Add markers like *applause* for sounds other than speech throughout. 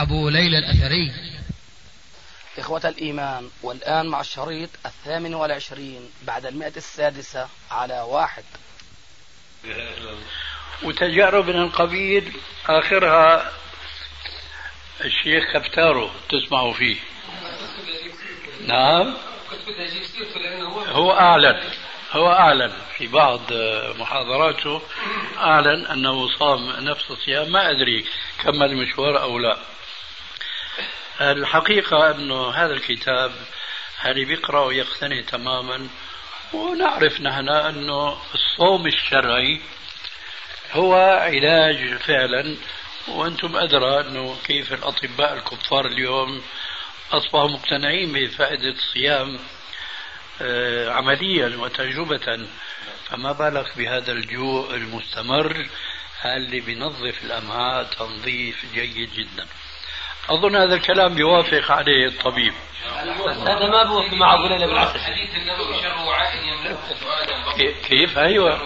أبو ليلى الأثري. إخوة الإيمان والآن مع الشريط الثامن والعشرين بعد المئة السادسة على واحد. وتجارب من القبيل آخرها الشيخ كفتارو تسمعوا فيه. نعم. هو أعلن هو أعلن في بعض محاضراته أعلن أنه صام نفس الصيام ما أدري كمل المشوار أو لا. الحقيقة أنه هذا الكتاب اللي بيقرأ ويقتنع تماما ونعرف نحن أنه الصوم الشرعي هو علاج فعلا وأنتم أدرى أنه كيف الأطباء الكفار اليوم أصبحوا مقتنعين بفائدة الصيام آه، عمليا وتجربة. فما بالك بهذا الجوع المستمر اللي بينظف الأمعاء تنظيف جيد جدا. أظن هذا الكلام يوافق عليه الطبيب. هذا ما بوافق مع أبو ليلى بالعكس حديث النبوي شر وعاء فؤادا كيف؟ أيوة.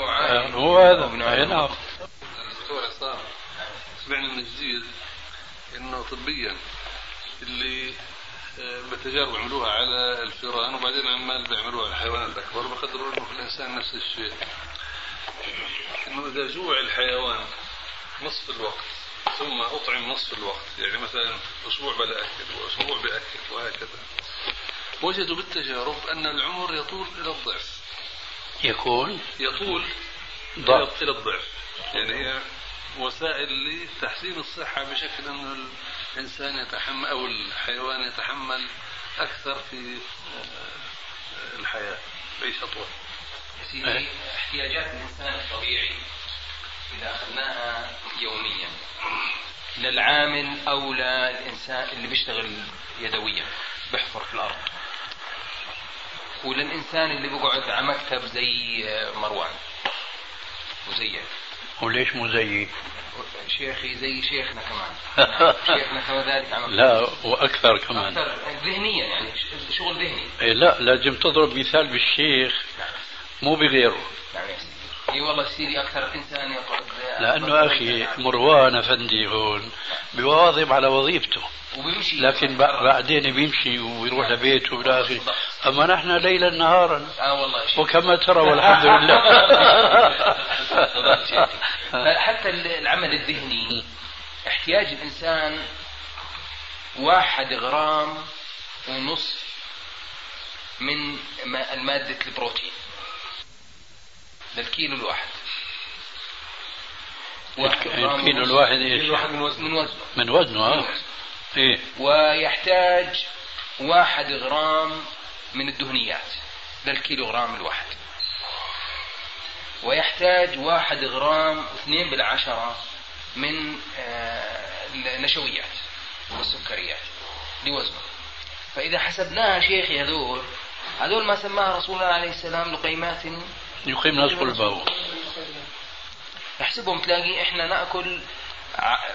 هو هذا. نعم. دكتور عصام سمعنا من جديد انه طبيا اللي آه، بتجارب عملوها على الفئران وبعدين عمال بيعملوها على الحيوانات الأكبر بقدروا إنه في الإنسان نفس الشيء. إنه إذا جوع الحيوان نصف الوقت ثم أطعم نصف الوقت يعني مثلا أسبوع بلا أكل وأسبوع بأكل وهكذا. وجدوا بالتجارب أن العمر يطول إلى الضعف. يكون يطول ضعف. إلى الضعف. يعني هي وسائل لتحسين الصحة بشكل أن الإنسان يتحمل أو الحيوان يتحمل أكثر في آه، الحياة. يعيش أطول سيدي احتياجات الإنسان الطبيعي اذا اخذناها يوميا للعامل أو للانسان اللي بيشتغل يدويا بيحفر في الأرض. وللانسان اللي بيقعد على مكتب زي مروان. وزيك وليش مو زيي؟ شيخي زي شيخنا كمان. *laughs* شيخنا كذلك لا وأكثر كمان. أكثر ذهنيا يعني شغل ذهني. إيه لا لازم تضرب مثال بالشيخ. مو بغيره. نعم إي والله سيدي أكثر إنسان يقعد لأنه أخي مروان أفندي هون بيواظب على وظيفته. وبيمشي. لكن بعدين بيمشي ويروح لبيته بالاخر أما نحن ليلا نهارا. آه والله وكما ترى والحمد لله. *laughs* فحتى العمل الذهني. احتياج الإنسان واحد غرام ونصف من ما- المادة البروتين. للكيلو الواحد. الكيلو الواحد إيش؟ من وزنه. من وزنه. من وزنه ها؟ إيه. ويحتاج واحد غرام من الدهنيات. للكيلو غرام الواحد. ويحتاج واحد غرام اثنين بالعشرة من آه، النشويات والسكريات لوزنه. فإذا حسبناها شيخي هذول هذول ما سماها رسول الله عليه السلام لقيمات يقيم نصف البول. احسبهم تلاقي إحنا نأكل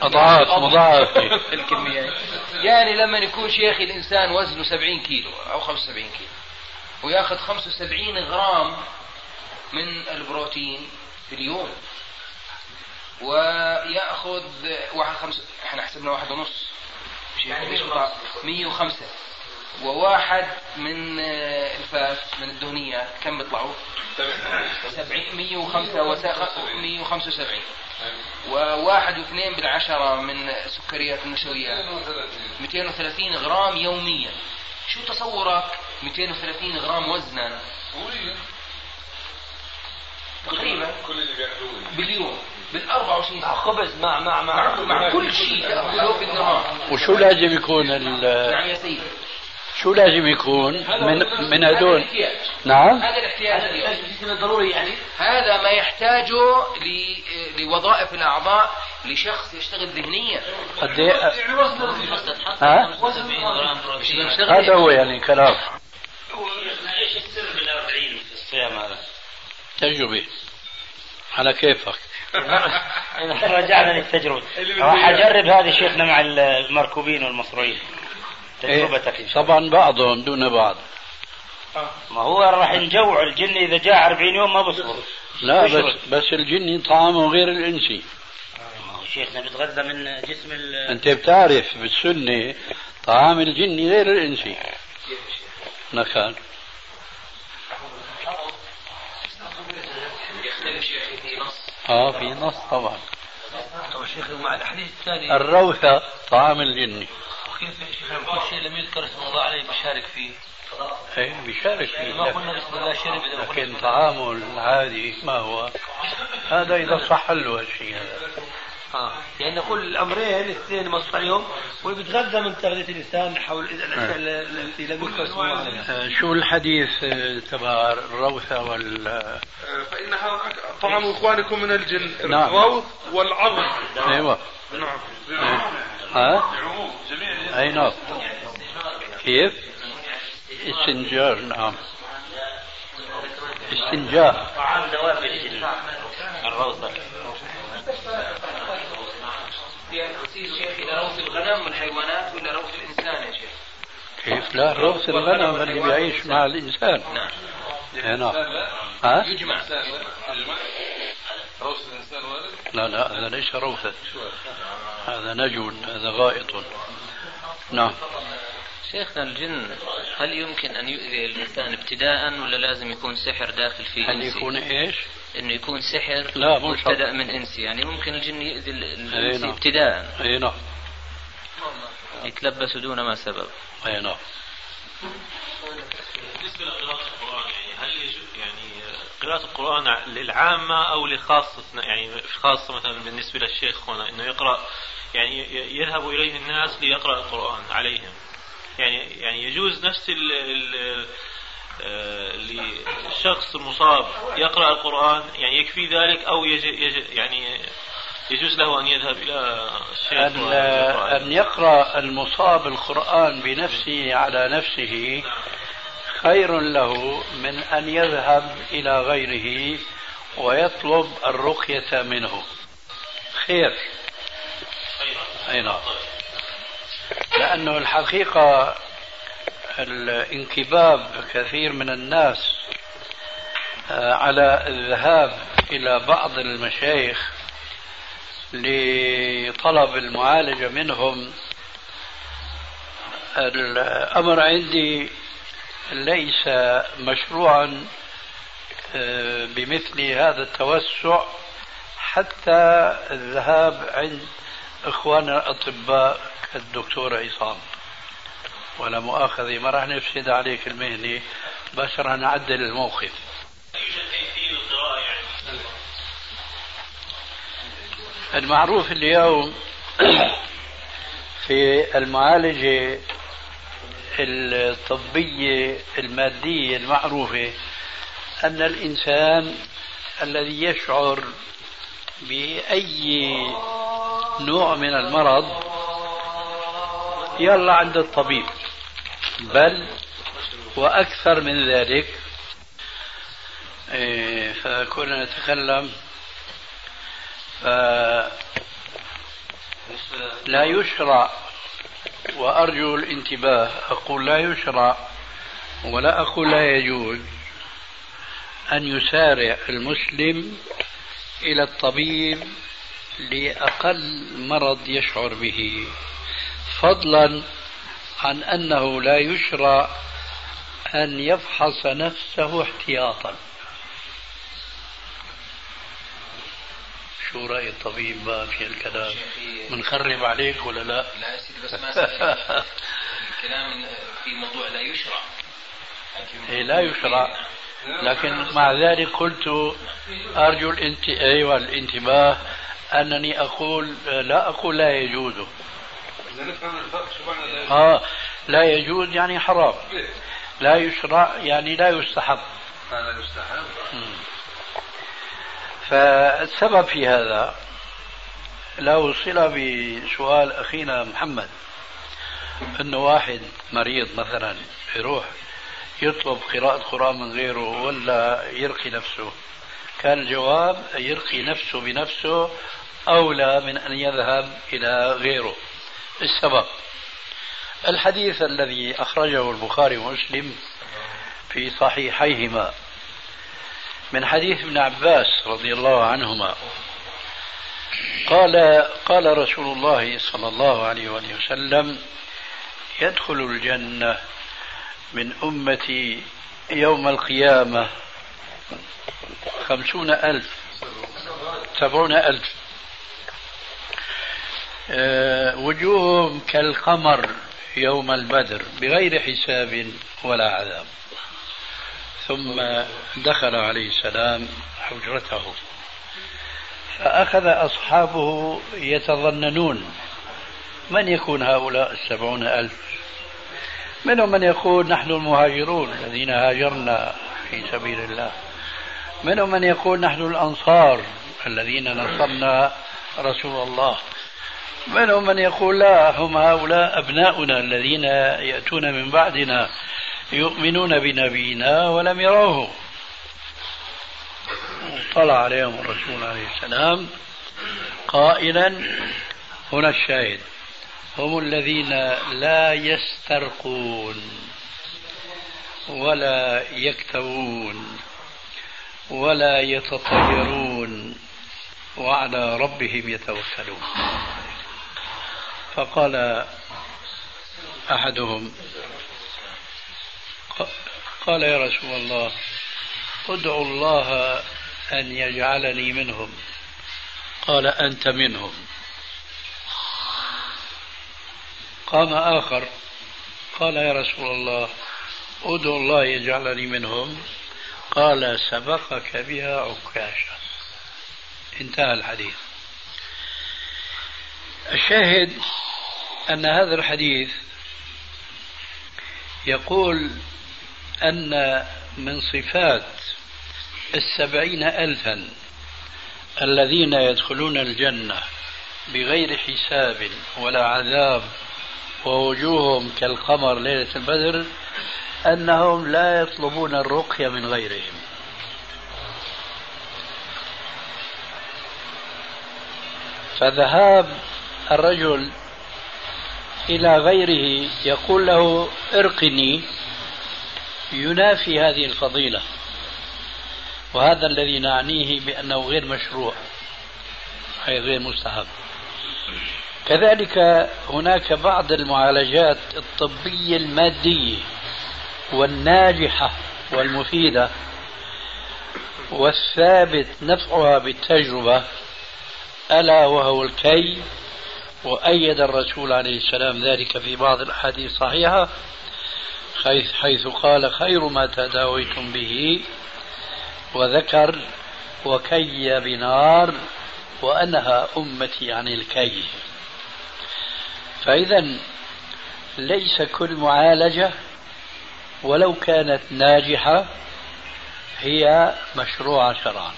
أضعاف أضعاف مضاعفة. *laughs* الكميات يعني لما يكون شيخي الإنسان وزنه 70 كيلو أو 75 كيلو ويأخذ 75 غرام من البروتين في اليوم ويأخذ واحد خمسة إحنا حسبنا واحد ونص. يعني 105 وواحد من آه، الفات من الدهنيات كم بيطلعوا؟ 70 105 وسا- 175 وواحد واثنين بالعشرة من السكريات النشويات 230 غرام يوميا. شو تصورك؟ 230 غرام وزنا. تقريبا كل اللي باليوم. بال 24 مع ساعة. خبز مع مع مع, مع مع كل شيء. تأكله بالنهار. وشو لازم يكون ال- نعم يا سيدي شو لازم يكون؟ من من هدول الاحتياج. نعم. هذا الاحتياج الضروري يعني. هذا ما يحتاجه ل- لوظائف الأعضاء لشخص يشتغل ذهنيا. قد إيه؟ ها؟ هذا هو يعني كلام إيش السر بال 40 في الصيام هذا؟ تجربة. على كيفك. *laughs* رجعنا للتجربة. راح أجرب هذه شيخنا مع المركوبين والمصروعين تجربتك إيه، إن شاء الله. طبعا بعضهم دون بعض. ما هو راح نجوع الجن إذا جاء 40 يوم ما بصبر. لا. بس بس الجني طعامه غير الإنسي. ما هو شيخنا بيتغذى من جسم ال أنت بتعرف بالسنة طعام الجني غير الإنسي. نكال يختلف شيخي في نص. آه في نص طبعا. طبعا شيخ مع الحديث الثاني الروثة طعام الجني وكيف يا شيخ كل شيء لم يذكر اسم الله عليه بيشارك فيه. إيه بيشارك فيه. ما قلنا بسم الله شرب لكن طعامه العادي ما هو. هذا إذا صح له هالشيء هذا آه يعني نقول الأمرين الاثنين مصر عليهم وبيتغذى من تغذية الإنسان حول الأشياء التي لم يذكر آه، شو الحديث آه، تبع الروثة وال؟ فإنها طعام إخوانكم من الجن نعم. الروث والعظم. أيوه. نعم. ها؟ أي نعم. كيف؟ استنجار نعم. استنجاء. طعام دواب الجن الروثة. شيخ إلى روث الغنم والحيوانات ولا روث الإنسان يا شيخ؟ كيف لا؟ روث الغنم اللي بيعيش مع الإنسان. نعم. إيه نعم. ها؟ يجمع. روث الإنسان وارد لا لا هذا ليس روثا هذا؟ نجو هذا غائط. نعم. شيخنا الجن هل يمكن أن يؤذي الإنسان ابتداء ولا لازم يكون سحر داخل فيه هل إنسي؟ يكون إيش؟ إنه يكون سحر لا، مو. مبتدأ من إنسي يعني ممكن الجن يؤذي ال- أي الإنسي نعم. ابتداء أي نعم يتلبس دون ما سبب أي نعم بالنسبة لقراءة القرآن يعني هل يجوز يعني قراءة القرآن للعامة أو لخاصة يعني خاصة مثلا بالنسبة للشيخ هنا إنه يقرأ يعني يذهب إليه الناس ليقرأ القرآن عليهم يعني يعني يجوز نفس ال ال آه، المصاب يقرأ القرآن يعني يكفي ذلك أو يج يج يعني يجوز له أن يذهب إلى الشيخ أن. أن يقرأ المصاب القرآن بنفسه على نفسه خير له من أن يذهب إلى غيره ويطلب الرقية منه. خير. أي نعم لأنه الحقيقة الانكباب كثير من الناس آه، على الذهاب إلى بعض المشايخ لطلب المعالجة منهم. الأمر عندي ليس مشروعا آه، بمثل هذا التوسع حتى الذهاب عند إخواننا الأطباء. كالدكتور عصام. ولا مؤاخذة ما راح نفسد عليك المهنة بس راح نعدل الموقف. المعروف اليوم في المعالجة الطبية المادية المعروفة أن الإنسان الذي يشعر بأي نوع من المرض يلا عند الطبيب. بل وأكثر من ذلك. إيه، فكنا نتكلم. فلا يشرع وأرجو الانتباه. أقول لا يشرع ولا أقول لا يجوز. أن يسارع المسلم إلى الطبيب لأقل مرض يشعر به. فضلا عن أنه لا يشرع أن يفحص نفسه احتياطا. شو رأي الطبيب بقى في الكلام؟ منخرب عليك ولا لا؟ لا سيدي بس ما. الكلام في موضوع لا يشرع إيه لا يشرع لكن مع ذلك قلت أرجو. أيوة الانتباه أنني أقول لا أقول لا يجوز. آه لا يجوز يعني حرام. لا يشرع يعني لا يستحب. لا يستحب. فالسبب في هذا له صلة بسؤال أخينا محمد. أنه واحد مريض مثلا يروح يطلب قراءة قرآن من غيره ولا يرقي نفسه. كان الجواب يرقي نفسه بنفسه أولى من أن يذهب إلى غيره. السبب. الحديث الذي أخرجه البخاري ومسلم في صحيحيهما من حديث ابن عباس رضي الله عنهما. قال قال رسول الله صلى الله عليه وآله وسلم يدخل الجنة من أمتي يوم القيامة خمسون ألف سبعون ألف وجوههم كالقمر يوم البدر بغير حساب ولا عذاب. ثم دخل عليه السلام حجرته. فأخذ أصحابه يتظننون من يكون هؤلاء السبعون ألف؟ منهم من يقول نحن المهاجرون الذين هاجرنا في سبيل الله. منهم من يقول نحن الأنصار الذين نصرنا رسول الله. منهم من يقول لا هم هؤلاء أبناؤنا الذين يأتون من بعدنا يؤمنون بنبينا ولم يروه. طلع عليهم الرسول عليه السلام قائلا هنا الشاهد هم الذين لا يسترقون ولا يكتوون ولا يتطيرون وعلى ربهم يتوكلون. فقال أحدهم قال يا رسول الله ادعو الله أن يجعلني منهم. قال أنت منهم. قام آخر قال يا رسول الله ادعو الله يجعلني منهم. قال سبقك بها عكاشة. انتهى الحديث. الشاهد أن هذا الحديث يقول أن من صفات السبعين ألفا الذين يدخلون الجنة بغير حساب ولا عذاب ووجوههم كالقمر ليلة البدر أنهم لا يطلبون الرقية من غيرهم. فذهاب الرجل إلى غيره يقول له ارقني ينافي هذه الفضيلة وهذا الذي نعنيه بأنه غير مشروع أي غير مستحب. كذلك هناك بعض المعالجات الطبية المادية والناجحة والمفيدة والثابت نفعها بالتجربة ألا وهو الكي وأيد الرسول عليه السلام ذلك في بعض الأحاديث الصحيحة حيث, حيث قال خير ما تداويتم به وذكر وكي بنار وأنهى أمتي عن الكي. فإذا ليس كل معالجة ولو كانت ناجحة هي مشروعة شرعا.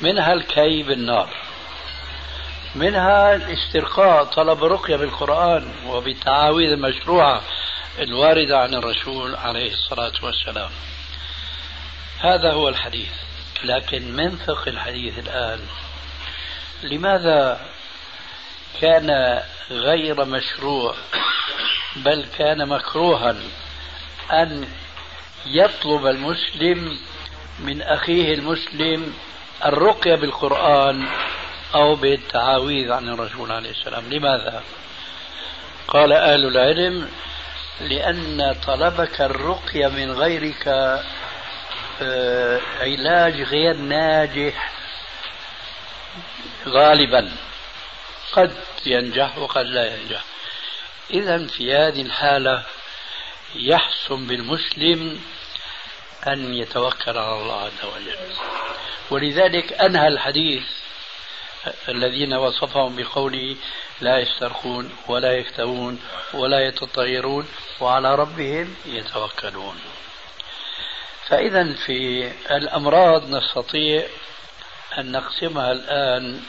منها الكي بالنار. منها الاسترقاء طلب رقية بالقرآن وبالتعاويذ المشروعة الواردة عن الرسول عليه الصلاة والسلام. هذا هو الحديث. لكن منطق الحديث الآن؟ لماذا كان غير مشروع بل كان مكروها أن يطلب المسلم من أخيه المسلم الرقية بالقرآن أو بالتعاويذ عن الرسول عليه السلام. لماذا؟ قال أهل العلم لأن طلبك الرقية من غيرك آه، علاج غير ناجح غالبا. قد ينجح وقد لا ينجح. إذا في هذه الحالة يحسن بالمسلم أن يتوكل على الله عز وجل. ولذلك أنهى الحديث الذين وصفهم بقوله لا يسترخون ولا يكتوون ولا يتطيرون وعلى ربهم يتوكلون. فإذا في الأمراض نستطيع أن نقسمها الآن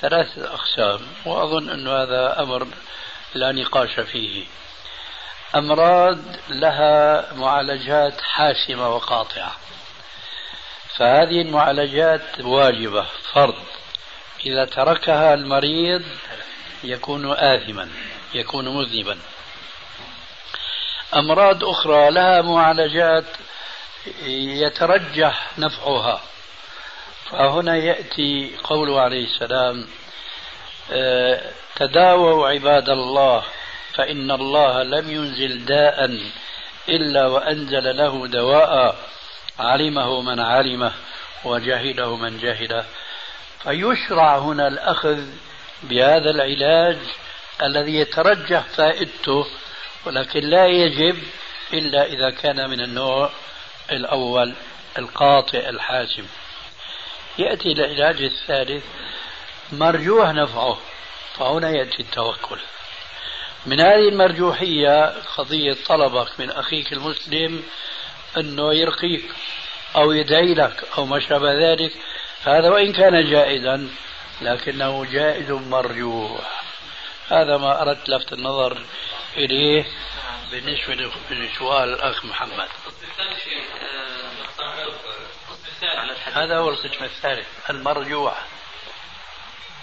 ثلاثة أقسام وأظن أن هذا أمر لا نقاش فيه. أمراض لها معالجات حاسمة وقاطعة. فهذه المعالجات واجبة فرض. إذا تركها المريض يكون آثما يكون مذنبا. أمراض أخرى لها معالجات يترجح نفعها. فهنا يأتي قوله عليه السلام آه، تداووا عباد الله فإن الله لم ينزل داء إلا وأنزل له دواء علمه من علمه وجهله من جهله. فيشرع هنا الأخذ بهذا العلاج الذي يترجح فائدته ولكن لا يجب إلا إذا كان من النوع الأول القاطع الحاسم يأتي العلاج الثالث مرجوح نفعه فهنا يأتي التوكل. من هذه المرجوحية قضية طلبك من أخيك المسلم أنه يرقيك أو يدعي لك أو ما شابه ذلك هذا وإن كان جائزا لكنه جائز مرجوح. هذا ما أردت لفت النظر إليه بالنسبة لسؤال الأخ محمد. هذا هو القسم الثالث المرجوح.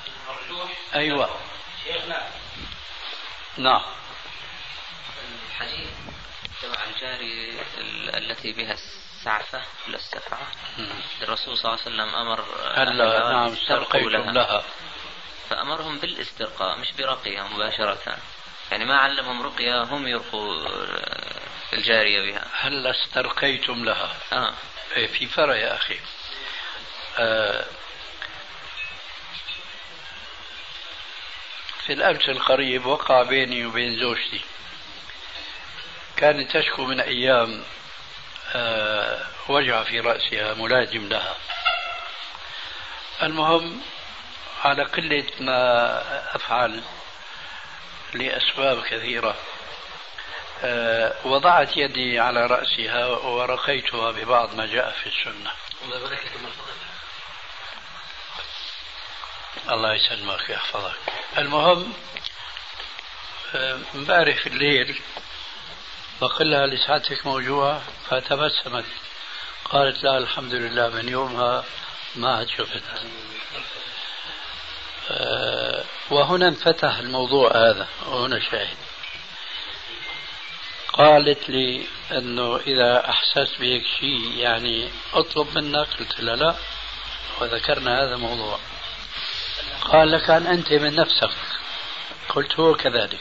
المرجوح أيوة. شيخنا نعم. الحديث تبع الجاري التي بها السعفة ولا السفعة الرسول صلى الله عليه وسلم أمر هلا نعم استرقيتم لها. لها. فأمرهم بالاسترقاء مش برقية مباشرة. يعني ما علمهم رقية هم يرقوا الجارية بها. هل استرقيتم لها؟ آه. إيه، في فرق يا أخي. آه في الأمس القريب وقع بيني وبين زوجتي. كانت تشكو من أيام آه وجع في رأسها ملازم لها. المهم على قلة ما أفعل لأسباب كثيرة أه وضعت يدي على رأسها ورقيتها ببعض ما جاء في السنة. الله يبارك الله يسلمك ويحفظك المهم آه، امبارح في الليل بقول لها لسعتك موجوعة فتبسمت. قالت لا الحمد لله من يومها ما عاد شفت. آه، وهنا انفتح الموضوع هذا وهنا شاهد. قالت لي أنه إذا أحسست بهيك شيء يعني أطلب منك قلت لها لا وذكرنا هذا الموضوع قال لك ان أنت من نفسك. قلت هو كذلك.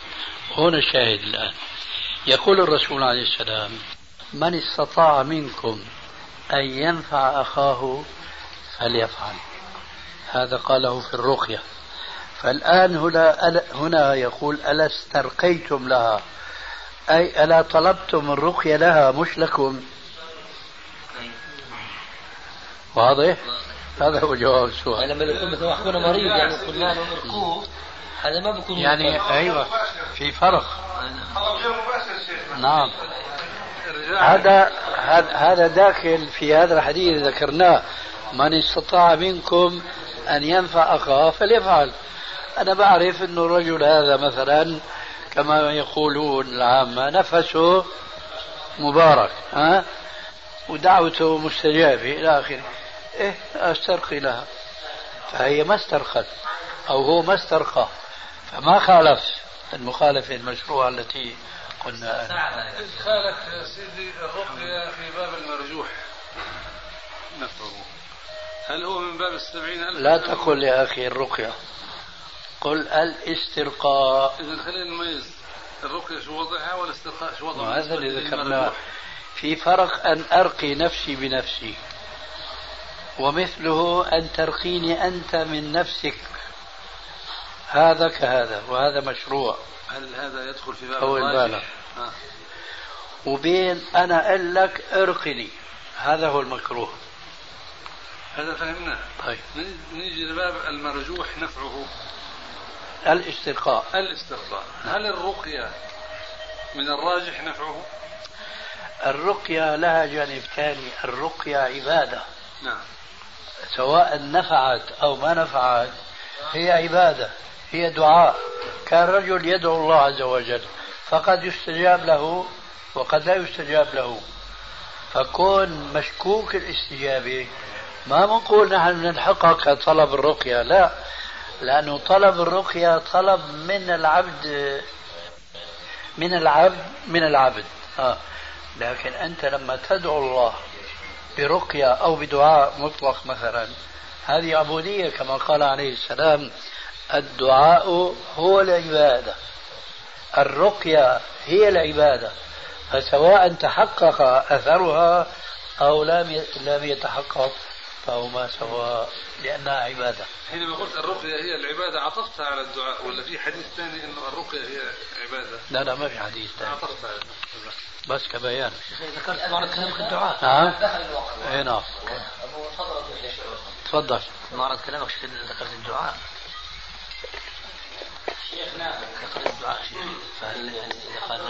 هنا الشاهد الآن. يقول الرسول عليه السلام من استطاع منكم أن ينفع أخاه فليفعل. هذا قاله في الرقية. فالآن هنا هنا يقول ألا استرقيتم لها؟ أي ألا طلبتم الرقية لها مش لكم واضح؟ هذا هو جواب السؤال. لما يكون مثلا أخونا مريض يعني قلنا له ارقوه هذا ما بيكون يعني أيوه في فرق. نعم. هذا هذا داخل في هذا الحديث ذكرناه. من استطاع منكم أن ينفع أخاه فليفعل. أنا بعرف أن الرجل هذا مثلا كما يقولون العامة نفسه مبارك ها؟ ودعوته مستجابة إلى آخره. إيه أسترقي لها. فهي ما استرخت أو هو ما استرقى. فما خالف المخالفة المشروعة التي قلنا إدخالك سيدي الرقية في باب المرجوح. نفسه هل هو من باب السبعين ألف؟ لا تقل يا أخي الرقية. قل الاسترقاء. إذا خلينا نميز. الرقية شو وضعها والاسترقاء شو وضعها؟ هذا اللي ذكرناه في فرق أن أرقي نفسي بنفسي. ومثله أن ترقيني أنت من نفسك. هذا كهذا وهذا مشروع. هل هذا يدخل في باب أو البالغ آه. وبين أنا أقول لك ارقني. هذا هو المكروه. هذا فهمناه. طيب. نيجي لباب المرجوح نفعه. الاسترقاء. الاسترقاء. هل الرقية من الراجح نفعه؟ الرقية لها جانب ثاني. الرقية عبادة. نعم. سواء نفعت أو ما نفعت هي عبادة. هي دعاء. كان رجل يدعو الله عز وجل فقد يستجاب له وقد لا يستجاب له. فكون مشكوك الاستجابة. ما بنقول نحن نلحقك طلب الرقية لا. لأنه طلب الرقية طلب من العبد من العبد من العبد. آه. لكن أنت لما تدعو الله برقية أو بدعاء مطلق مثلا هذه عبودية كما قال عليه السلام. الدعاء هو العبادة. الرقية هي العبادة. فسواء تحقق أثرها أو لم لم يتحقق فهما سواء لأنها عبادة. حينما قلت الرقية هي العبادة عطفتها على الدعاء ولا في حديث ثاني أنه الرقية هي عبادة؟ لا لا ما في حديث ثاني. عطفتها بس كبيان. ذكرت مرة كلامك الدعاء. نعم. اي نعم تفضل. مرة كلامك ذكرت الدعاء. شيخنا ذكرت الدعاء شيخ. فهل يعني إذا قال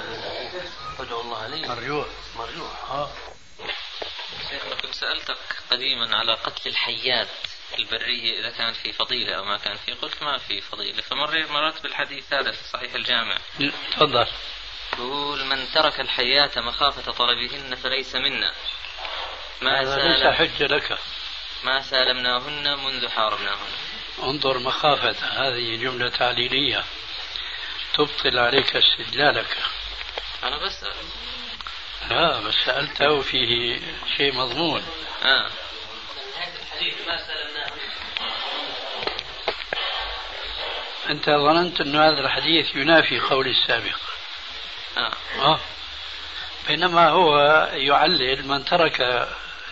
ادعو الله لي مرجوع مرجوع آه. شيخ كنت سألتك قديما على قتل الحيات البرية إذا كان في فضيلة أو ما كان في قلت ما في فضيلة. فمريت مررت بالحديث هذا في صحيح الجامع. تفضل. يقول من ترك الحيات مخافة طلبهن فليس منا. ما هذا ليس سالم حجة لك. ما سالمناهن منذ حاربناهن. انظر مخافة هذه جملة تعليلية تبطل عليك استدلالك أنا بسأل لا بس سألته فيه شيء مضمون آه. أنت ظننت أن هذا الحديث ينافي قول السابق آه. آه. بينما هو يعلل من ترك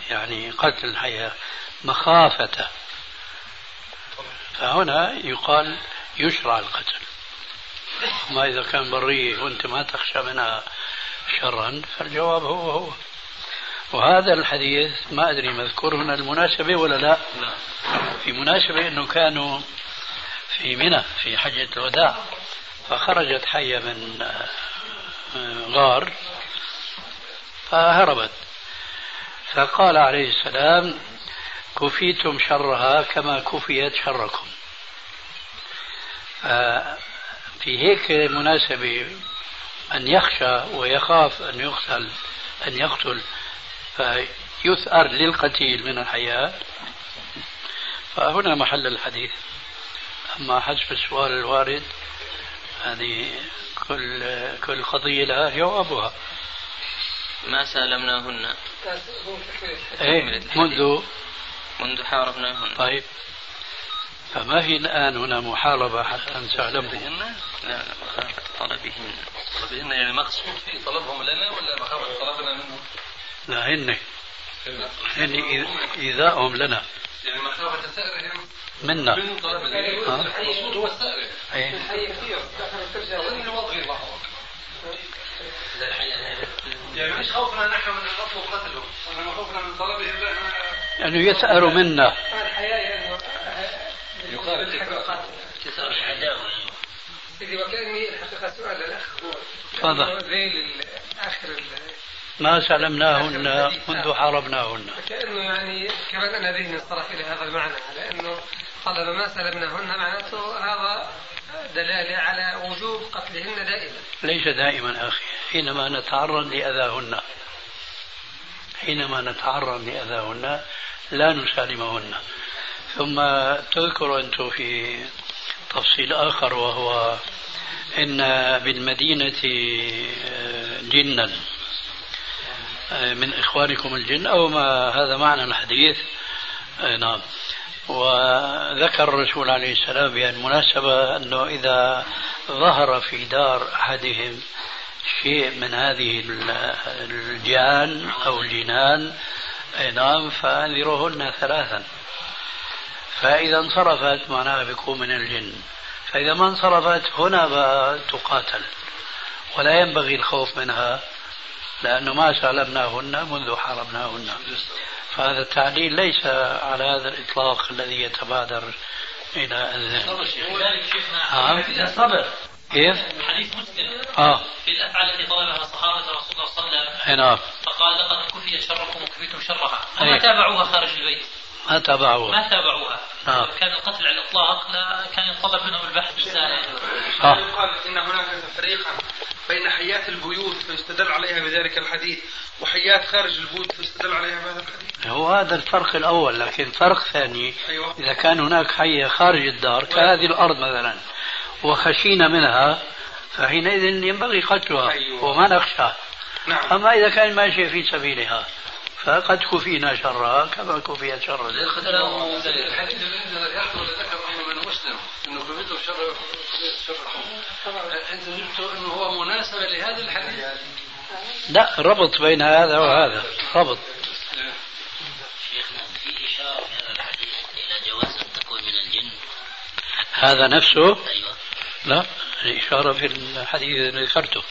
يعني قتل الحياة مخافة فهنا يقال يشرع القتل. ما إذا كان برية وأنت ما تخشى منها شرا فالجواب هو هو. وهذا الحديث ما أدري مذكور هنا المناسبة ولا لا. لا. في مناسبة أنه كانوا في منى في حجة الوداع فخرجت حية من آه، غار فهربت. فقال عليه السلام كفيتم شرها كما كفيت شركم. آه، في هيك مناسبة أن يخشى ويخاف أن يقتل أن يقتل فيثأر للقتيل من الحياة. فهنا محل الحديث. أما حسب السؤال الوارد هذه كل كل قضية لها جوابها ما سالمناهن إيه منذ منذ حاربناهن طيب. فما في الآن هنا محاربة حتى أن تعلموا لا لا مخافة طلبهن طلبهن يعني مقصود في طلبهم لنا ولا مخافة طلبنا منهم؟ لا هن. هن إيذاءهم لنا. يعني مخافة ثأرهم منا. من طلبنا. المقصود هو الثأر إيه. أظن الوضع بعض يعني مش خوفنا نحن من أن نطلب قتلهم وإنما خوفنا من طلبهم. لأنه يثأر منا. يقال كثر العداوة سيدي وكأني الحقيقة سؤال للأخ تفضل. ذيل آخر ما سلمناهن منذ حاربناهن. كأنه يعني كمان أنا ذهني انصرف إلى هذا المعنى على أنه طلب ما سلمناهن معناته هذا دلالة على وجوب قتلهن دائما. ليس دائما أخي حينما نتعرض لأذاهن. حينما نتعرض لأذاهن لا نسالمهن. ثم تذكر أنت في تفصيل آخر وهو إن بالمدينة آه، جنا آه، من إخوانكم الجن أو ما هذا معنى الحديث. آه، نعم. وذكر الرسول عليه السلام بالمناسبة أنه إذا ظهر في دار أحدهم شيء من هذه ال- الجان أو الجنان. أي نعم فأنذرهن ثلاثا. فإذا انصرفت معناها بيكون من الجن. فإذا ما انصرفت هنا بقى تقاتل. ولا ينبغي الخوف منها لأنه ما سلمناهن منذ حرمناهن فهذا التعليل ليس على هذا الإطلاق الذي يتبادر إلى الذهن. نعم. صبر. كيف؟ حديث مسلم آه. في الافعال التي طلبها الصحابة رسول الله صلى الله عليه وسلم. نعم فقال لقد كفي شركم وكفيتم شرها. وما تابعوها خارج البيت؟ ما تابعوها. ما تابعوها؟ آه. كان القتل على الإطلاق لا كان يطلب منهم البحث بالساعة آه. يقال إن هناك تفريقا بين حيات البيوت فيستدل عليها بذلك الحديث وحيات خارج البيوت فيستدل عليها بهذا الحديث. هو هذا الفرق الأول لكن فرق ثاني. أيوة. إذا كان هناك حية خارج الدار كهذه الأرض مثلا. وخشينا منها فحينئذ ينبغي قتلها أيوة. وما نخشى. نعم. أما إذا كان ماشية في سبيلها فقد كفينا شرها كما كفيت شر الحديث الذي يحضر ذكر من مسلم انه كفيته شر شرهم انت جبت انه هو مناسبه لهذا الحديث لا ربط بين هذا وهذا ربط. شيخنا في إشارة في هذا الحديث إلى جواز أن تكون من الجن. هذا نفسه؟ أيوة. لا الإشارة في الحديث الذي ذكرته.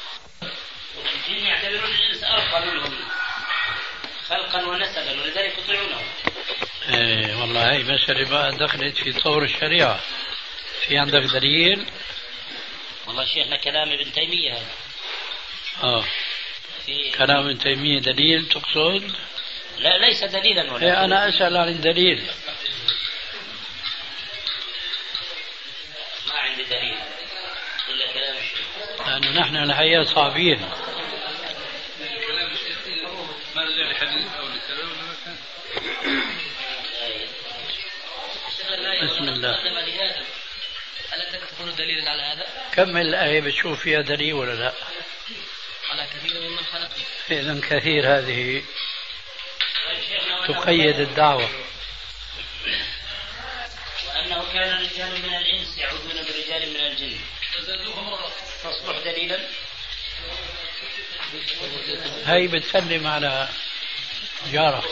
الجن يعتبرون الإنس أرقى منهم خلقا ونسبا ولذلك يطيعونه. إيه والله هي مسألة بقى دخلت في طور الشريعة. في عندك دليل؟ والله شيخنا كلام ابن تيمية هذا. آه. في كلام ابن تيمية دليل تقصد؟ لا ليس دليلا ولا إيه أنا أسأل عن الدليل ما عندي دليل إلا كلام الشيخ لأنه نحن الحقيقة صعبين. كلام الشيخ ما رجع لحديث أو لكلام بسم الله. ألا تكون دليلا على هذا؟ كمل الآية بتشوف فيها دليل ولا لا؟ على كثير ممن خلق إذا كثير هذه تقيد الدعوة وأنه كان رجال من الإنس يعودون برجال من الجن دليلا؟ هي بتسلم على جارة.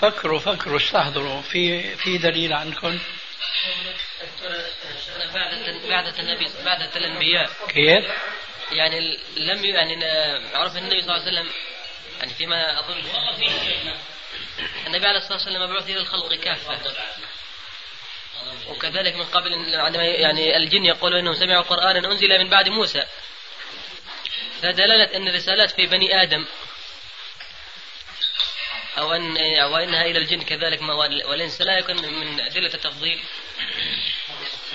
فكروا فكروا استحضروا. في في دليل عندكم بعد بعد النبي بعد الانبياء كيف؟ يعني لم يعني عرف النبي صلى الله عليه وسلم يعني فيما أظن. النبي عليه الصلاة والسلام مبعوث إلى الخلق كافة. وكذلك من قبل عندما يعني الجن يقولون إنهم سمعوا قرآنا أنزل من بعد موسى. فدلالة أن الرسالات في بني آدم أو ان وانها إلى الجن كذلك ما- والإنس لا يكون من أدلة التفضيل.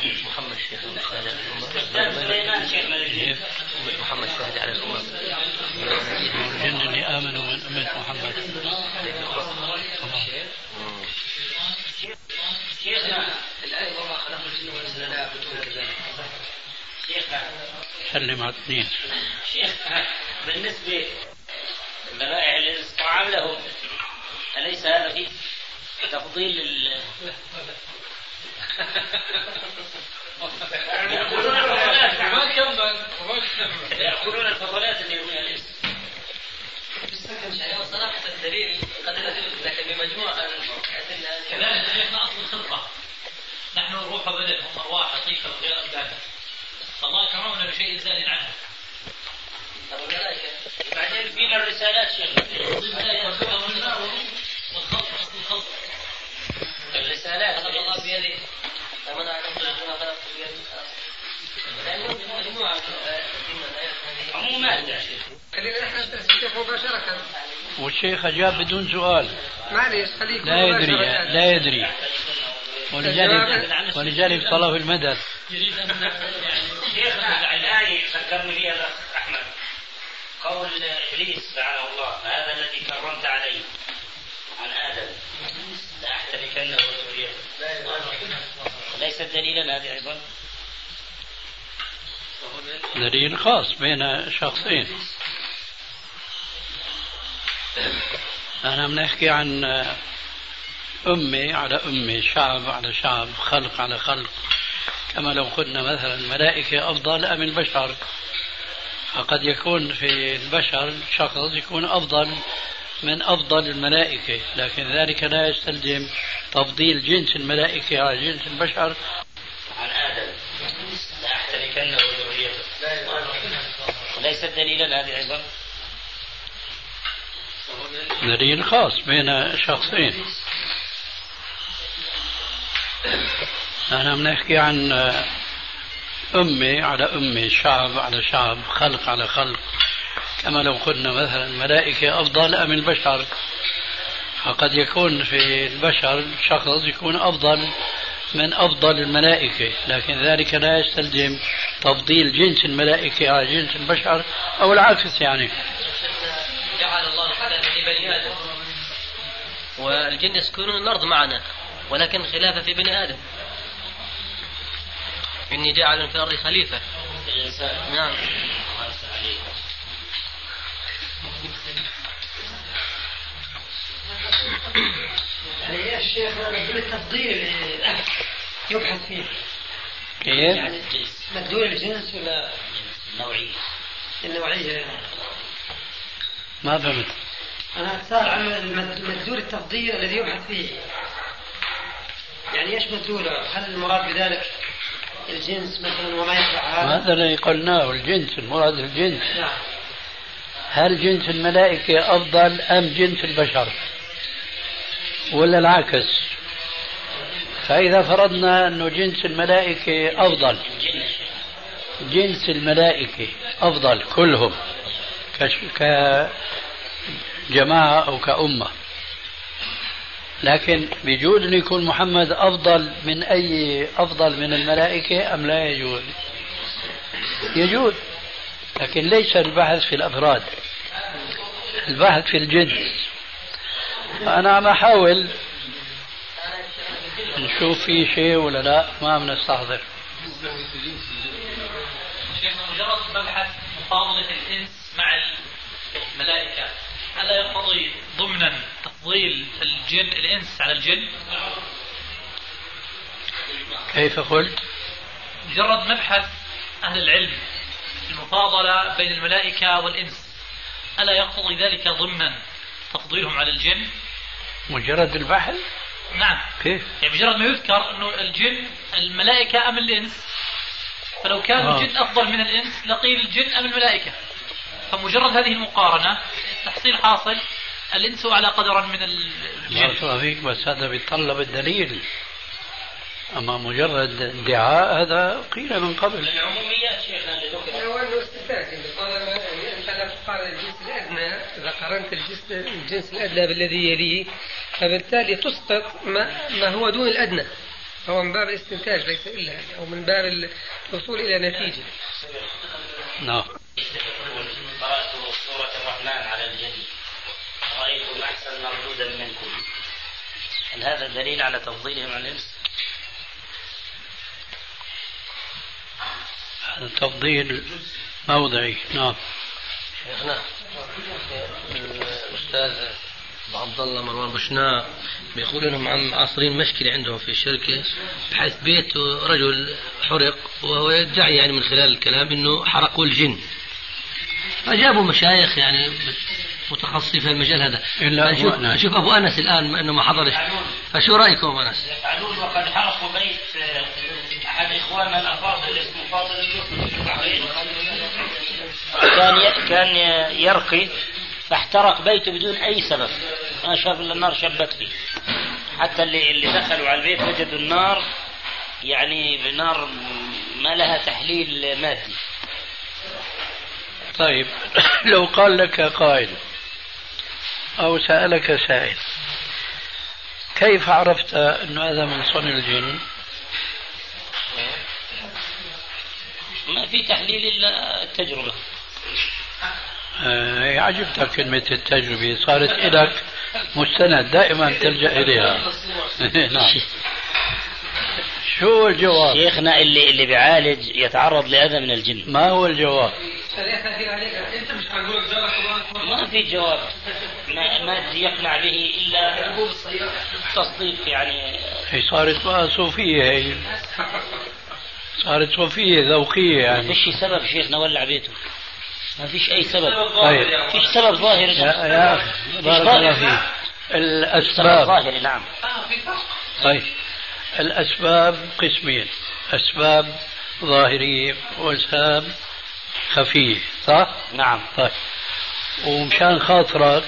محمد شيخ محمد شاهد على الأمم الجن اللي آمنوا من أمة محمد شيخنا الآية وما خلقنا الجن والإنس لا يعبدون كذلك شيخنا سلم على اثنين. شيخنا بالنسبة لبائع الإنس طعام لهم. أليس هذا فيه تفضيل ال يأكلون الفضلات. ما كمل يأكلون الفضلات اللي من الإنس صراحة الدليل قد لكن بمجموع الأدلة كذلك شيخنا اصل الخلقة. نحن روح بدن هم ارواح لطيفه وغير ابدان فالله كرمنا بشيء زائد عنها بعدين فينا الرسالات الخلق الرسالات. خلق الله بيده ومن اعلم خلق بيده عمومات يا شيخ. خلينا نحن الشيخ مباشرة. والشيخ أجاب بدون سؤال. معليش خليك لا يدري لا يدري. ولذلك ولذلك طلب المدد يريد ان *laughs* شيخنا الآية ذكرني فيها الأخ أحمد. قول إبليس لعنه الله هذا الذي كرمت عليه. عن آدم. لأحتركنه وذريته ليست دليلا هذه أيضا. دليل خاص بين شخصين. أنا بنحكي عن أمة على أمة شعب على شعب خلق على خلق. كما لو قلنا مثلا الملائكة أفضل أم البشر. فقد يكون في البشر شخص يكون أفضل من أفضل الملائكة. لكن ذلك لا يستلزم تفضيل جنس الملائكة على جنس البشر. عن آدم. لأحتركنه وذريته ليست دليلا هذه أيضا؟ دليل خاص بين شخصين. نحن بنحكي عن أمة على أمة شعب على شعب خلق على خلق. كما لو قلنا مثلا الملائكة أفضل أم البشر. فقد يكون في البشر شخص يكون أفضل من أفضل الملائكة. لكن ذلك لا يستلزم تفضيل جنس الملائكة على جنس البشر أو العكس يعني. جعل الله خلافة في بني آدم. والجن يسكنون الأرض معنا. ولكن خلافة في بني آدم. إني جاعل في الأرض خليفة. نعم. يعني يا شيخ مدلول التفضيل يبحث فيه. كيف؟ يعني مدلول الجنس ولا؟ النوعية. النوعية. ما فهمت. أنا أسأل عن مدلول التفضيل الذي يبحث فيه. يعني إيش مدلوله؟ هل المراد بذلك الجنس مثلا وما يتبع هذا؟ هذا اللي قلناه الجنس المراد الجنس. نعم. هل جنس الملائكة أفضل أم جنس البشر؟ ولا العكس؟ فإذا فرضنا أنه جنس الملائكة أفضل. جنس الملائكة أفضل كلهم كجماعة أو كأمة. لكن بيجوز أن يكون محمد أفضل من أي أفضل من الملائكة أم لا يجوز؟ يجوز لكن ليس البحث في الأفراد البحث في الجنس أنا عم أحاول نشوف في شيء ولا لا ما عم نستحضر شيخنا مجرد مبحث مفاضلة الإنس مع الملائكة ألا يقتضي ضمنا تفضيل الجن الإنس على الجن؟ كيف قلت؟ مجرد مبحث أهل العلم المفاضلة بين الملائكة والإنس ألا يقتضي ذلك ضمنا تفضيلهم على الجن؟ مجرد البحث؟ نعم كيف؟ يعني مجرد ما يذكر أنه الجن الملائكة أم الإنس فلو كان آه. الجن أفضل من الإنس لقيل الجن أم الملائكة فمجرد هذه المقارنة تحصيل حاصل الإنس أعلى قدرا من الجن فيك بس هذا بيتطلب الدليل. أما مجرد ادعاء هذا قيل من قبل. العموميات شيخنا هو استثناء يعني طالما يعني انت لا تقارن الجنس الأدنى. إذا قارنت الجنس الجنس الأدنى بالذي يليه فبالتالي تسقط ما, ما هو دون الأدنى. فهو من باب الاستنتاج ليس الا يعني أو من باب الوصول إلى نتيجة. نعم سورة الرحمن على الجن رأيتم أحسن مردودا منكم. هل هذا دليل على تفضيلهم على الإنس؟ هذا تفضيل موضعي نعم. شيخنا الأستاذ ابو عبد الله مروان بشناق بيقول انهم عم عاصرين مشكلة عندهم في الشركة بحيث بيت رجل حرق وهو يدعي يعني من خلال الكلام إنه حرقوا الجن. فجابوا مشايخ يعني متخصصين في المجال هذا. إلا أبو أشوف, أنس. أشوف أبو أنس الآن إنه ما حضرش. فشو رأيكم أبو أنس؟ يفعلون وقد حرقوا بيت آه، أحد إخواننا الأفاضل اسمه فاضل كان كان يرقي فاحترق بيته بدون أي سبب. ما شاف إلا النار شبت فيه. حتى اللي اللي دخلوا على البيت وجدوا النار يعني بنار ما لها تحليل مادي. طيب. *coughs* لو قال لك قائل أو سألك سائل. كيف عرفت أن هذا من صنع الجن ما في تحليل إلا التجربة. آه، عجبتك كلمة التجربة. صارت لك مستند دائما تلجأ إليها. *laughs* نعم. شو الجواب؟ شيخنا اللي اللي بيعالج يتعرض لأذى من الجن. ما هو الجواب؟ ما في جواب. ما, ما يقنع به إلا تصديق يعني. هي صارت بقى صوفية هي صارت صوفية ذوقية ما يعني فيش سبب شيخنا ولع بيته. ما فيش أي سبب. طيب. فيش سبب ظاهر يا يا أخي بارك الله فيك. سبب الأسباب ظاهري نعم طيب. الأسباب قسمين. أسباب ظاهرية وأسباب خفية صح؟ نعم. طيب. ومشان خاطرك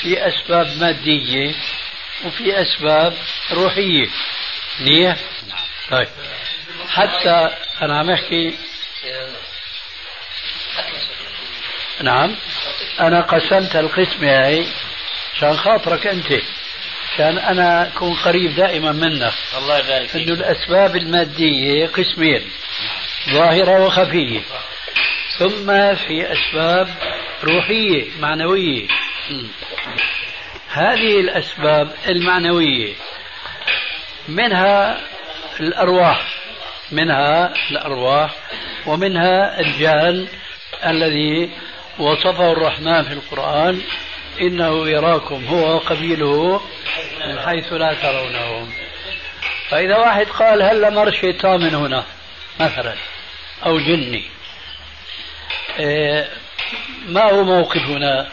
في أسباب مادية وفي أسباب روحية. منيح؟ طيب. حتى أنا عم أحكي. نعم. أنا قسمت القسمة هاي عشان خاطرك أنت. عشان أنا أكون قريب دائما منك. الله يبارك فيك. أنه الأسباب المادية قسمين. ظاهرة وخفية. ثم في أسباب روحية معنوية. هذه الأسباب المعنوية. منها الأرواح. منها الأرواح ومنها الجان الذي وصفه الرحمن في القرآن إنه يراكم هو وقبيله من حيث لا ترونهم. فإذا واحد قال هل مر شيطان من هنا مثلا أو جني ما هو موقفنا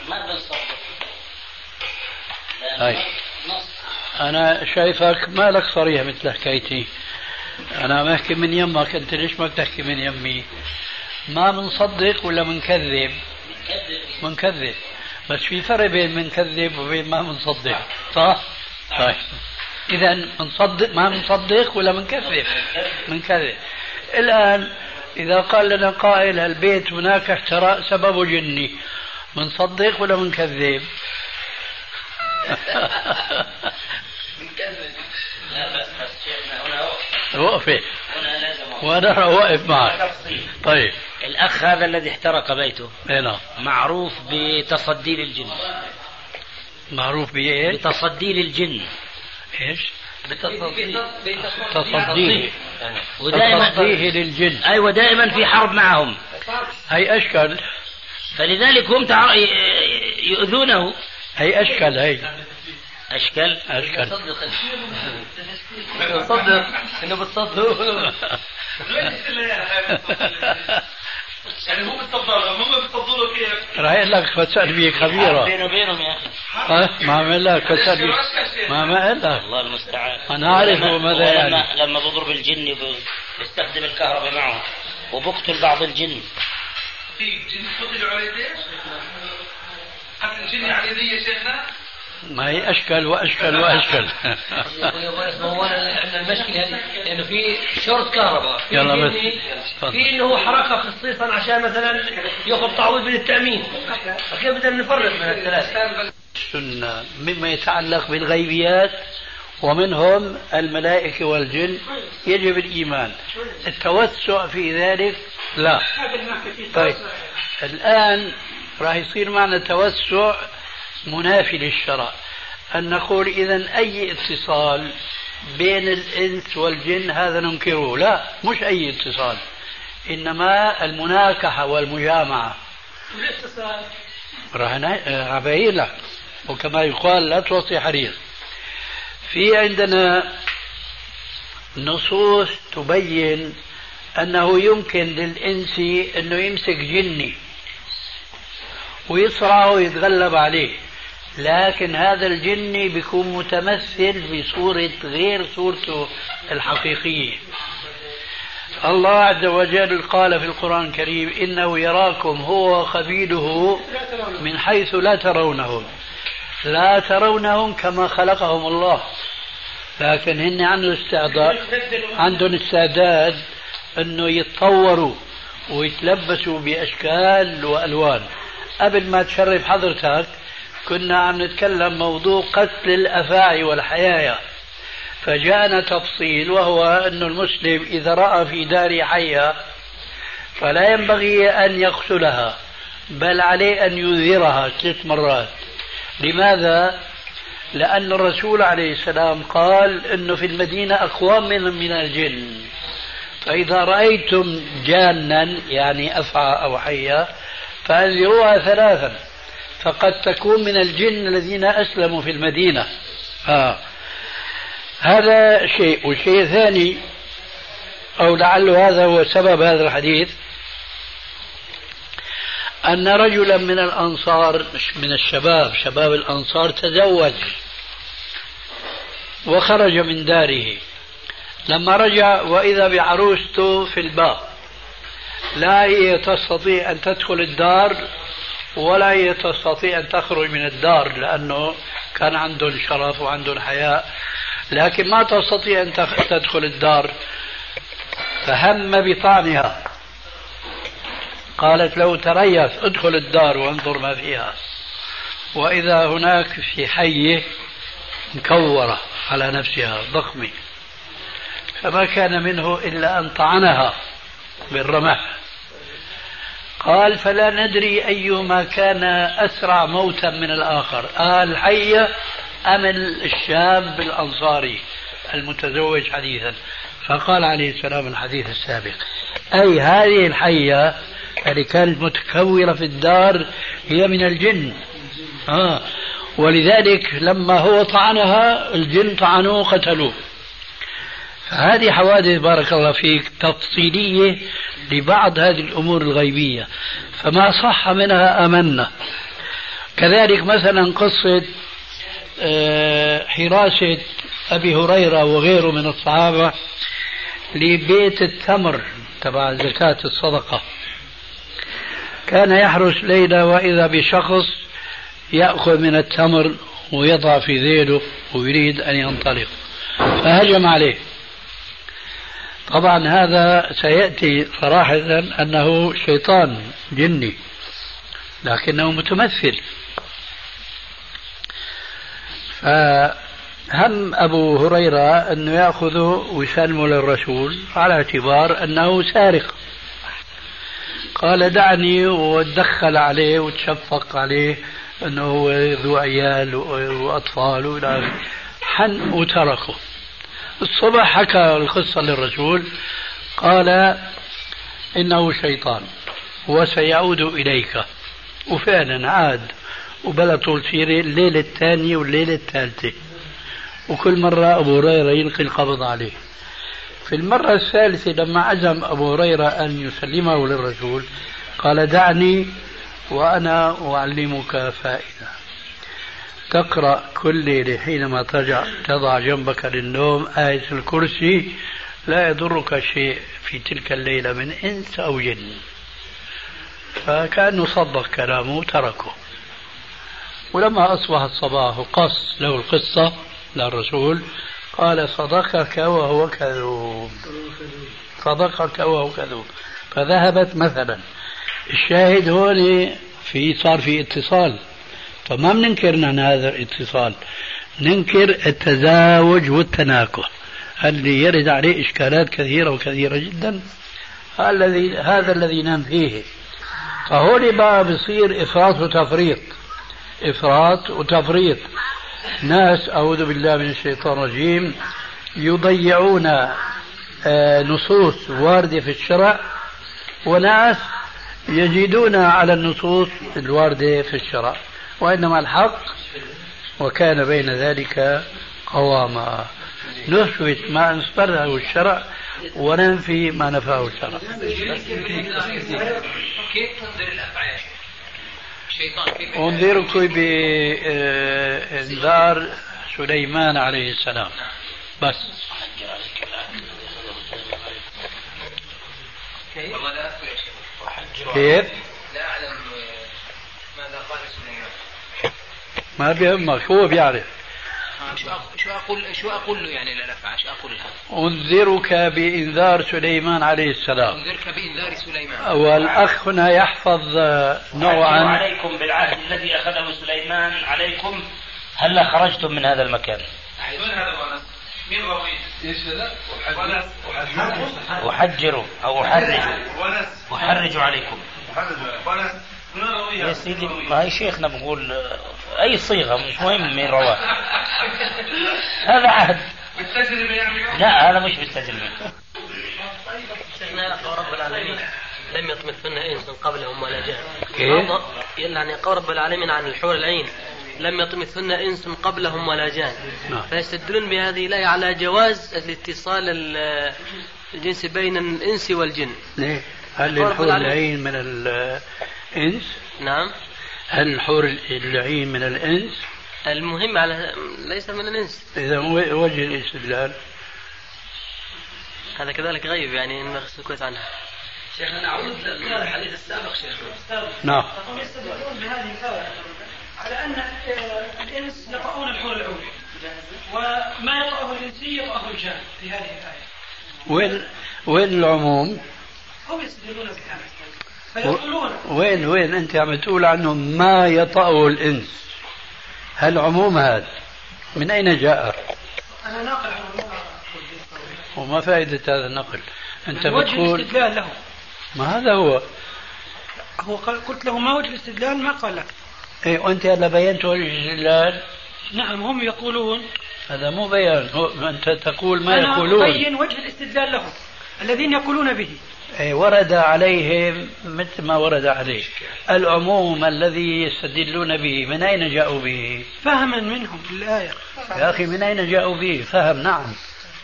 طيب أنا شايفك مالك صريح مثل حكايتي. أنا ما أحكي من يمك أنت ليش ما بتحكي من يمي؟ ما منصدق ولا منكذب منكذب بس في فرق بين منكذب وبين ما منصدق صح؟ طيب. إذا منصدق ما منصدق ولا منكذب منكذب الآن إذا قال لنا قائل البيت هناك احتراء سببه جني منصدق ولا منكذب؟ *laughs* هنا وقفة وأنا واقف. معك. طيب. الأخ هذا الذي احترق بيته. اي نعم. معروف بتصدي للجن. معروف بإيش؟ بتصدي للجن. إيش؟ بتصديه تصديه ودائما تصديه للجن. أيوه دائما في حرب معهم. هي أشكال. فلذلك هم تع... يؤذونه. هي أشكال هي. أشكال؟ أشكال. بتصدق إنه بتصدق *laughs* يعني هو بتصدر هم له كيف؟ راح أقول لك فتسأل بي خبيرة بينه وبينهم يا أخي ها ما عمل لك بي ما ما قال لك الله المستعان أنا أعرف لما- ماذا يعني. لما, لما بضرب الجن وبيستخدم الكهرباء معه وبقتل بعض الجن في جن قتلوا على يديه؟ قتل الجن على يديه يا شيخنا؟ ما هي واشكال هو عندنا المشكلة هذه لأنه في شورت كهرباء. في يلا بس. جني، تفضل. في إنه هو حركة خصيصا عشان مثلا يأخذ تعويض من التأمين. فكيف بدنا نفرق بين الثلاثة. السنة مما يتعلق بالغيبيات ومنهم الملائكة والجن يجب الإيمان. التوسع في ذلك لا. طيب الآن راح يصير معنا توسع منافي للشرع. أن نقول إذا أي اتصال بين الإنس والجن هذا ننكره. لا مش أي اتصال. إنما المناكحة والمجامعة. نا- أبين لك وكما يقال لا توصي حرير. في عندنا نصوص تبين أنه يمكن للإنس أنه يمسك جني ويصرعه ويتغلب عليه. لكن هذا الجني بيكون متمثل بصورة غير صورته الحقيقية. الله عز وجل قال في القرآن الكريم إنه يراكم هو وقبيله من حيث لا ترونهم. لا ترونهم كما خلقهم الله. لكن هن عندهم استعداد عندهم استعداد إنه يتطوروا ويتلبسوا بأشكال وألوان. قبل ما تشرف حضرتك كنا عم نتكلم موضوع قتل الأفاعي والحيايا فجاءنا تفصيل وهو أن المسلم إذا رأى في دار حية فلا ينبغي أن يقتلها بل عليه أن ينذرها ثلاث مرات. لماذا؟ لأن الرسول عليه السلام قال أنه في المدينة أقوام من, من الجن. فإذا رأيتم جانا يعني أفعى أو حية فأنذروها ثلاثا. فقد تكون من الجن الذين أسلموا في المدينة. آه. هذا شيء. والشيء الثاني أو لعل هذا هو سبب هذا الحديث أن رجلا من الأنصار من الشباب شباب الأنصار تزوج وخرج من داره. لما رجع وإذا بعروسته في الباب لا هي تستطيع أن تدخل الدار ولا تستطيع أن تخرج من الدار لأنه كان عندهم شرف وعندهم حياء لكن ما تستطيع أن تدخل الدار. فهم بطعنها. قالت له تريث ادخل الدار وانظر ما فيها. وإذا هناك في حية مكورة على نفسها ضخمة. فما كان منه إلا أن طعنها بالرمح. قال فلا ندري أيما كان أسرع موتا من الآخر. الحية أم الشاب الأنصاري المتزوج حديثا. فقال عليه السلام الحديث السابق. أي هذه الحية اللي كانت متكورة في الدار هي من الجن. آه. ولذلك لما هو طعنها الجن طعنوه قتلوه فهذه حوادث بارك الله فيك تفصيلية لبعض هذه الأمور الغيبية فما صح منها آمنا. كذلك مثلا قصة آه، حراسة أبي هريرة وغيره من الصحابة لبيت التمر تبع زكاة الصدقة. كان يحرس ليلة وإذا بشخص يأخذ من التمر ويضع في ذيله ويريد أن ينطلق. فهجم عليه. طبعا هذا سيأتي صراحة أنه شيطان جني لكنه متمثل. فهم أبو هريرة أنه يأخذه ويسلمه للرسول على اعتبار أنه سارق؟ قال دعني وتدخل عليه وتشفق عليه أنه هو ذو عيال وأطفال وإلى حن وتركه. الصبح حكى القصة للرسول. قال إنه شيطان وسيعود إليك. وفعلا عاد وبلا طول سيرة الليلة الثانية والليلة الثالثة. وكل مرة أبو هريرة يلقي القبض عليه. في المرة الثالثة لما عزم أبو هريرة أن يسلمه للرسول قال دعني وأنا أعلمك فائدة. تقرأ كل ليلة حينما تضع تضع جنبك للنوم آية الكرسي لا يضرك شيء في تلك الليلة من إنس أو جن. فكأنه صدق كلامه تركه ولما أصبح الصباح قص له القصة للرسول قال صدقك وهو كذوب. صدقك وهو كذوب. فذهبت مثلا. الشاهد هون في صار في اتصال. فما بننكر نحن هذا الاتصال. ننكر التزاوج والتناكح اللي يرد عليه إشكالات كثيرة وكثيرة جدا. الذي هذا الذي ننفيه فهون بقى بصير إفراط وتفريط. إفراط وتفريط. ناس أعوذ بالله من الشيطان الرجيم يضيعون آه، نصوص واردة في الشرع وناس يجدون على النصوص الواردة في الشرع. وإنما الحق وكان بين ذلك قواما. نثبت ما أثبته الشرع وننفي ما نفاه الشرع. كيف تنظر الأفعال أنذرك بإنذار سليمان عليه السلام. بس. كيف؟ لا أعلم ماذا قال سليمان. ما بيهمك هو بيعرف. شو أقول شو أقول له يعني للأفعى؟ شو أقول لها؟ أنذرك بإنذار سليمان عليه السلام. أنذرك بإنذار سليمان. والأخ هنا يحفظ نوعا. عليكم بالعهد الذي أخذه سليمان عليكم. هلا خرجتم من هذا المكان؟ وين هذا مين هذا؟ أحجروا أو أحرجوا أحرجوا عليكم. يا سيدي ما هي شيخنا بقول أي صيغة مش مهم مين رواه. هذا عهد. لا هذا مش بالتجربه شيخنا قول رب العالمين. لم يطمثن إنس قبلهم ولا جان كيف؟ يعني قول رب العالمين عن الحور العين. لم يطمثن إنس قبلهم ولا جان نعم. فيستدلون بهذه الآية على جواز الاتصال الجنس بين الإنس والجن. ليه؟ هل الحور العين من الإنس؟ نعم. هل الحور العين من الإنس؟ المهم على ليس من الإنس. إذا وجه الاستدلال. هذا كذلك غيب يعني نخص كويس عنها شيخ أنا اعود للحديث السابق شيخ نعم. هم يستدلون بهذه على أن آه، الإنس يطؤون الحور العود وما يطأه الإنسي يطأه الجان في هذه الآية. وين وين العموم؟ هم يستدلون بهذا. فيقولون. وين وين انت عم تقول عنه ما يطأه الإنس؟ هل عموم هذا؟ من أين جاء؟ أنا ناقل عن الله وما فائدة هذا النقل؟ أنت وجه بتقول الاستدلال له. ما هذا هو؟ هو قلت له ما وجه الاستدلال؟ ما قال لك. إيه وأنت هلا بينت وجه الاستدلال؟ نعم هم يقولون. هذا مو بيان هو أنت تقول ما أنا يقولون. أبين وجه الاستدلال لهم الذين يقولون به. ورد عليهم مثل ما ورد عليه. العموم الذي يستدلون به من أين جاءوا به؟ فهما منهم للآية يا أخي من أين جاءوا به؟ فهم نعم.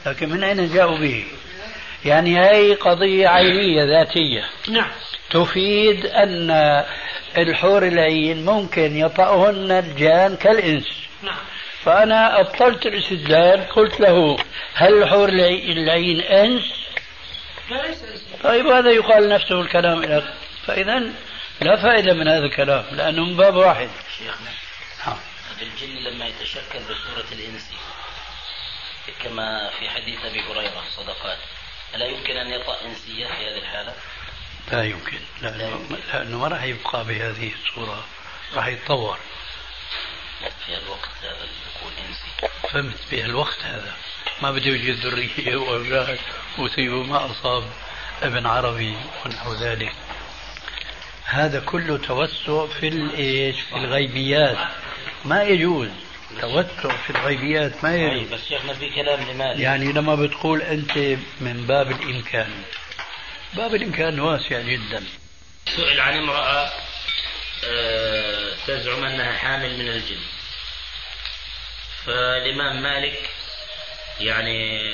لكن من أين جاءوا به؟ يعني هي قضية عينية ذاتية. نعم. تفيد أن الحور العين ممكن يطأهن الجان كالإنس. نعم. فأنا أبطلت الاستدلال قلت له هل الحور العين إنس؟ طيب هذا يقال نفسه الكلام لك فإذا لا فائدة من هذا الكلام لأنه من باب واحد. شيخنا نعم. الجن لما يتشكل بصورة الإنس كما في حديث أبي هريرة صدقات. ألا يمكن أن يطأ إنسية في هذه الحالة؟ لا يمكن. لأنه, لأنه ما راح يبقى بهذه الصورة راح يتطور. في الوقت هذا يكون إنسي فهمت بهالوقت هذا. ما بده يوجد ذرية *laughs* وأولاد ويصيبوا ما أصاب ابن عربي ونحو ذلك. هذا كله توسع في الإيش؟ في الغيبيات. ما يجوز. توسع في الغيبيات ما يجوز. بس شيخنا في كلام لمالك يعني لما بتقول أنت من باب الإمكان. باب الإمكان واسع جدا. سئل عن امرأة آه، تزعم أنها حامل من الجن. فالإمام مالك يعني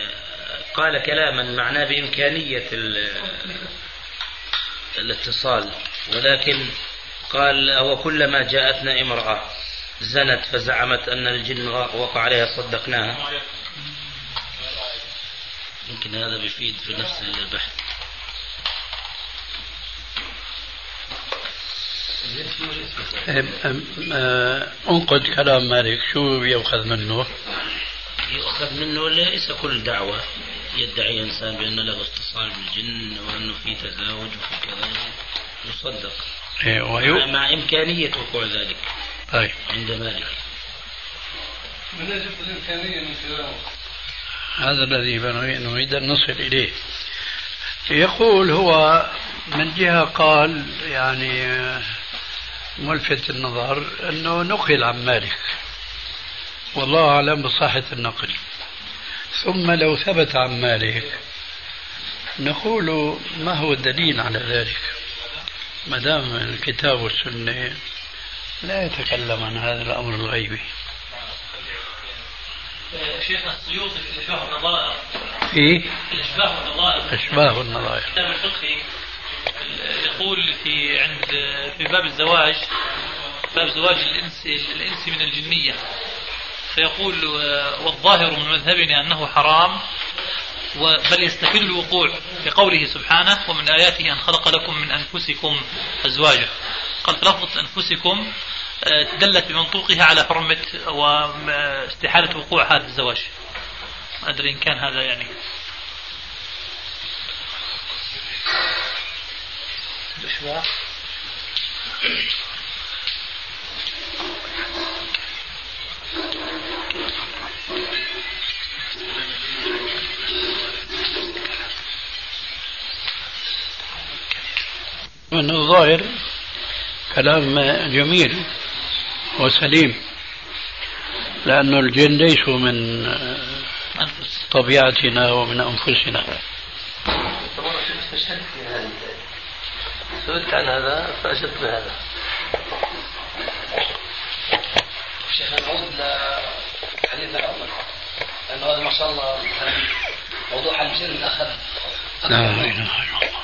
قال كلاما معناه بإمكانية ال- الاتصال ولكن قال هو كلما جاءتنا امرأة زنت فزعمت أن الجن وقع عليها صدقناها. يمكن هذا بيفيد في نفس البحث أم- أم- آه، انقد كلام مالك. شو يؤخذ منه؟ يؤخذ منه ليس كل دعوة يدعي إنسان بأن له اتصال بالجن وأنه في تزاوج وفي كذا يصدق. إيه، مع, ويو... مع إمكانية وقوع ذلك طيب. عند مالك. من أجل الإمكانية من كلامه هذا الذي نريد أن نصل إليه. يقول هو من جهة قال يعني ملفت النظر أنه نقل عن مالك والله أعلم بصحة النقل. ثم لو ثبت عن مالك نقول ما هو الدليل على ذلك؟ ما دام الكتاب والسنة لا يتكلم عن هذا الأمر الغيبي. شيخنا السيوطي في الاشباه والنظائر في الاشباه والنظائر أشباه النظائر. الكتاب الفقهي يقول في عند في باب الزواج باب زواج الإنس الإنس من الجنية. فيقول والظاهر من مذهبنا أنه حرام بل يستحيل الوقوع بقوله سبحانه ومن آياته أن خلق لكم من أنفسكم أزواجا. قال لفظة أنفسكم آه، دلت بمنطوقها على حرمة واستحالة وقوع هذا الزواج. أدري إن كان هذا يعني الإشباع من الظاهر كلام جميل وسليم لأن الجن ليسوا من طبيعتنا ومن أنفسنا طبعا استشهدت في هذا سئلت عن هذا فأجبت بهذا. شيخ نعود لحديثنا الأول لأنه هذا ما شاء الله موضوع الجن أخذ لا إله إلا الله